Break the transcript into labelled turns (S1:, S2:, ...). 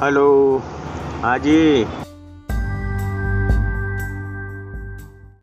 S1: Hello. हाँ जी।